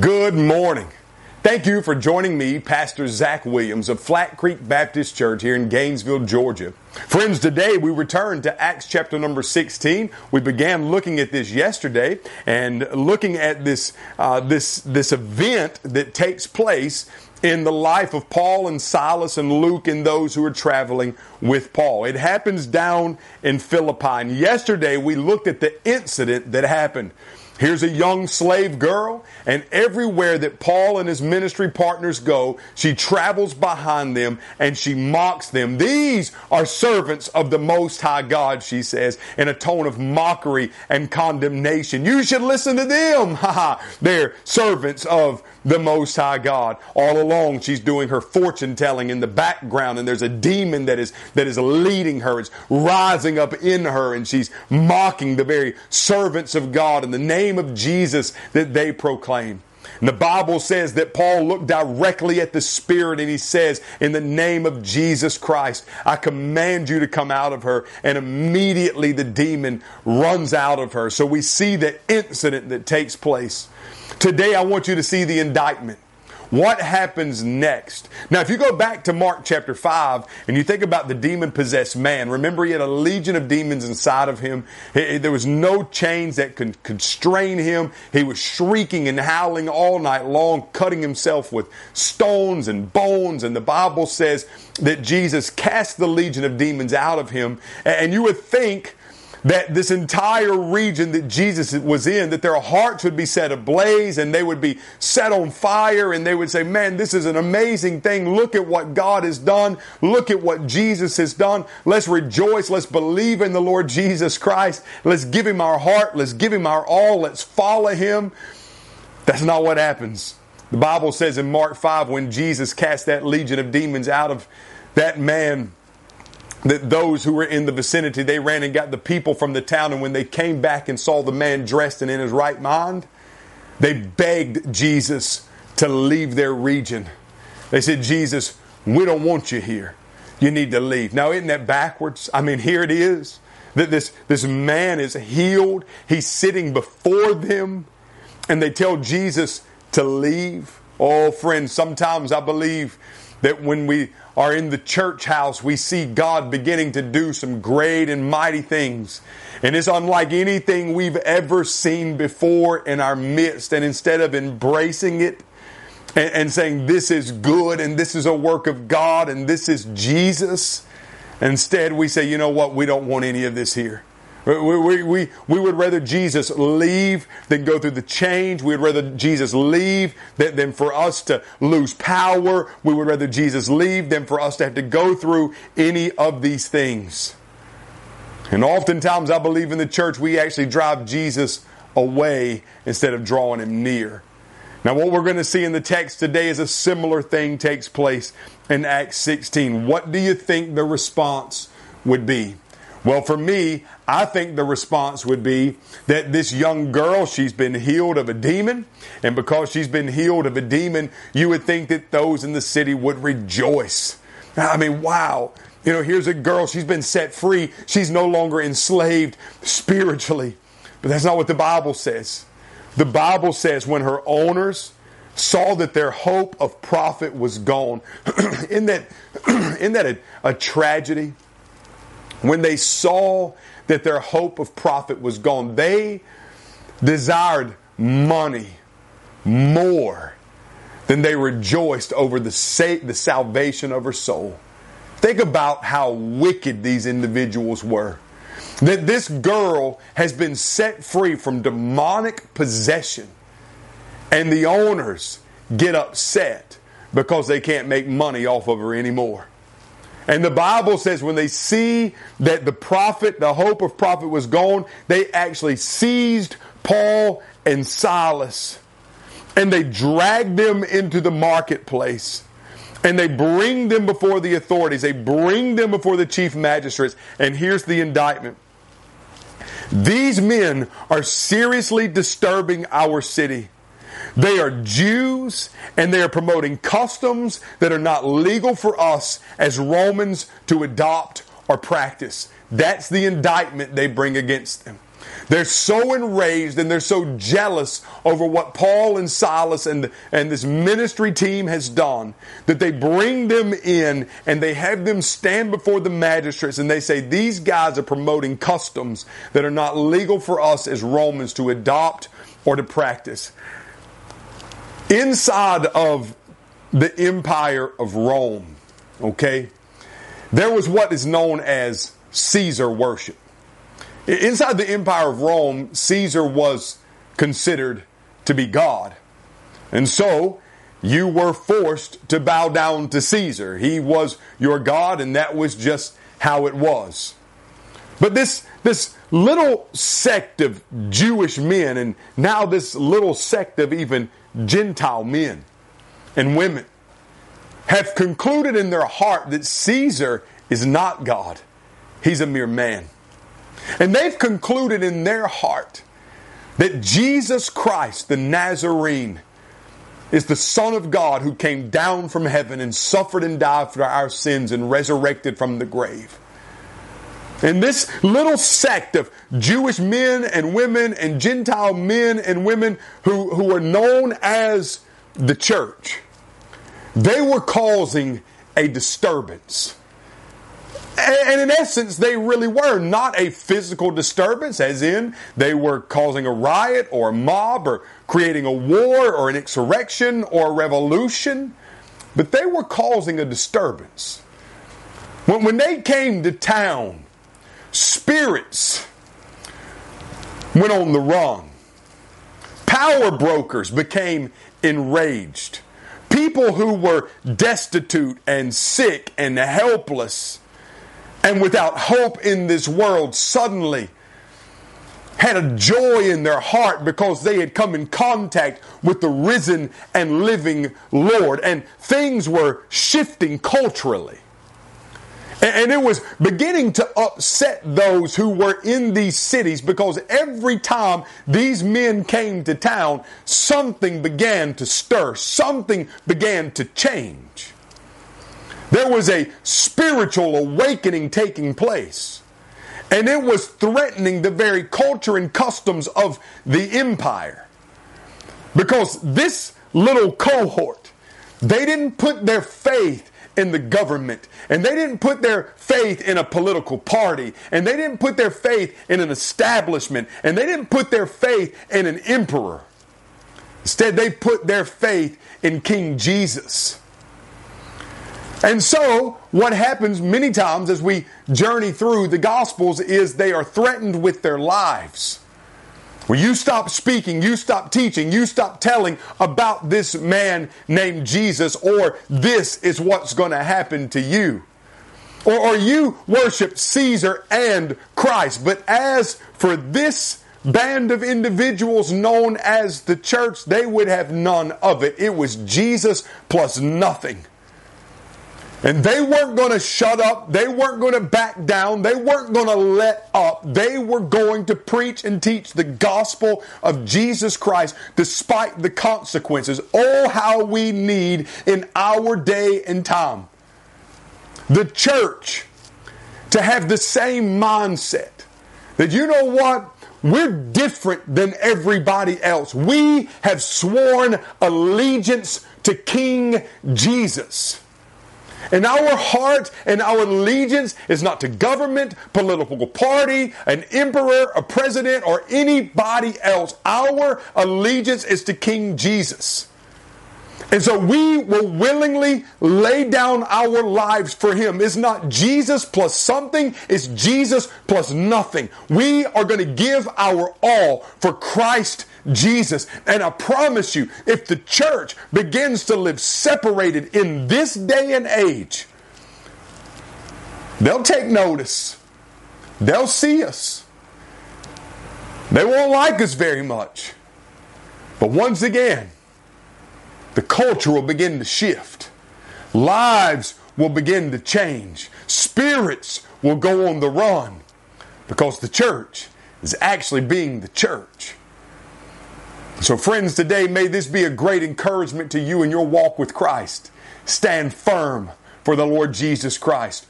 Good morning. Thank you for joining me, Pastor Zach Williams of Flat Creek Baptist Church here in Gainesville, Georgia. Friends, today we return to Acts chapter number 16. We began looking at this yesterday and looking at this, uh, this, this event that takes place in the life of Paul and Silas and Luke and those who are traveling with Paul. It happens down in Philippi. And yesterday we looked at the incident that happened. Here's a young slave girl, and everywhere that Paul and his ministry partners go, she travels behind them and she mocks them. These are servants of the Most High God, she says, in a tone of mockery and condemnation. You should listen to them. Ha ha. They're servants of the Most High God. All along, she's doing her fortune telling in the background, and there's a demon that is, that is leading her. It's rising up in her, and she's mocking the very servants of God in the name of Jesus that they proclaim. And the Bible says that Paul looked directly at the Spirit and he says, In the name of Jesus Christ, I command you to come out of her. And immediately the demon runs out of her. So we see the incident that takes place. Today, I want you to see the indictment. What happens next? Now, if you go back to Mark chapter 5 and you think about the demon possessed man, remember he had a legion of demons inside of him. There was no chains that could constrain him. He was shrieking and howling all night long, cutting himself with stones and bones. And the Bible says that Jesus cast the legion of demons out of him. And you would think that this entire region that Jesus was in, that their hearts would be set ablaze and they would be set on fire and they would say, man, this is an amazing thing. Look at what God has done. Look at what Jesus has done. Let's rejoice. Let's believe in the Lord Jesus Christ. Let's give him our heart. Let's give him our all. Let's follow him. That's not what happens. The Bible says in Mark 5 when Jesus cast that legion of demons out of that man, that those who were in the vicinity, they ran and got the people from the town. And when they came back and saw the man dressed and in his right mind, they begged Jesus to leave their region. They said, Jesus, we don't want you here. You need to leave. Now, isn't that backwards? I mean, here it is. That this, this man is healed. He's sitting before them, and they tell Jesus to leave. Oh, friends, sometimes I believe that when we are in the church house, we see God beginning to do some great and mighty things. And it's unlike anything we've ever seen before in our midst. And instead of embracing it and, and saying, this is good and this is a work of God and this is Jesus, instead we say, you know what, we don't want any of this here. We, we, we, we would rather Jesus leave than go through the change. We would rather Jesus leave than, than for us to lose power. We would rather Jesus leave than for us to have to go through any of these things. And oftentimes, I believe in the church, we actually drive Jesus away instead of drawing him near. Now, what we're going to see in the text today is a similar thing takes place in Acts 16. What do you think the response would be? Well, for me, I think the response would be that this young girl, she's been healed of a demon. And because she's been healed of a demon, you would think that those in the city would rejoice. I mean, wow. You know, here's a girl, she's been set free. She's no longer enslaved spiritually. But that's not what the Bible says. The Bible says when her owners saw that their hope of profit was gone, isn't that, isn't that a, a tragedy? When they saw that their hope of profit was gone, they desired money more than they rejoiced over the, sa- the salvation of her soul. Think about how wicked these individuals were. That this girl has been set free from demonic possession, and the owners get upset because they can't make money off of her anymore. And the Bible says when they see that the profit, the hope of profit was gone, they actually seized Paul and Silas and they drag them into the marketplace and they bring them before the authorities. They bring them before the chief magistrates. And here's the indictment. These men are seriously disturbing our city. They are Jews and they are promoting customs that are not legal for us as Romans to adopt or practice. That's the indictment they bring against them. They're so enraged and they're so jealous over what Paul and Silas and, and this ministry team has done that they bring them in and they have them stand before the magistrates and they say, These guys are promoting customs that are not legal for us as Romans to adopt or to practice. Inside of the empire of Rome, okay, there was what is known as Caesar worship. Inside the Empire of Rome, Caesar was considered to be God. And so, you were forced to bow down to Caesar. He was your God, and that was just how it was. But this, this little sect of Jewish men, and now this little sect of even Gentile men and women, have concluded in their heart that Caesar is not God, he's a mere man. And they've concluded in their heart that Jesus Christ, the Nazarene, is the Son of God who came down from heaven and suffered and died for our sins and resurrected from the grave. And this little sect of Jewish men and women and Gentile men and women who, who are known as the church, they were causing a disturbance. And in essence, they really were not a physical disturbance, as in they were causing a riot or a mob or creating a war or an insurrection or a revolution, but they were causing a disturbance. When, when they came to town, spirits went on the run. Power brokers became enraged. People who were destitute and sick and helpless and without hope in this world suddenly had a joy in their heart because they had come in contact with the risen and living Lord. And things were shifting culturally. And it was beginning to upset those who were in these cities because every time these men came to town, something began to stir, something began to change. There was a spiritual awakening taking place. And it was threatening the very culture and customs of the empire. Because this little cohort, they didn't put their faith in the government, and they didn't put their faith in a political party, and they didn't put their faith in an establishment, and they didn't put their faith in an emperor. Instead, they put their faith in King Jesus. And so, what happens many times as we journey through the Gospels is they are threatened with their lives. When you stop speaking, you stop teaching, you stop telling about this man named Jesus, or this is what's going to happen to you. Or, or you worship Caesar and Christ. But as for this band of individuals known as the church, they would have none of it. It was Jesus plus nothing. And they weren't going to shut up. They weren't going to back down. They weren't going to let up. They were going to preach and teach the gospel of Jesus Christ despite the consequences. Oh, how we need in our day and time the church to have the same mindset that you know what? We're different than everybody else. We have sworn allegiance to King Jesus. And our heart and our allegiance is not to government, political party, an emperor, a president, or anybody else. Our allegiance is to King Jesus. And so we will willingly lay down our lives for Him. It's not Jesus plus something, it's Jesus plus nothing. We are going to give our all for Christ Jesus. And I promise you, if the church begins to live separated in this day and age, they'll take notice. They'll see us. They won't like us very much. But once again, the culture will begin to shift. Lives will begin to change. Spirits will go on the run because the church is actually being the church. So, friends, today may this be a great encouragement to you in your walk with Christ. Stand firm for the Lord Jesus Christ.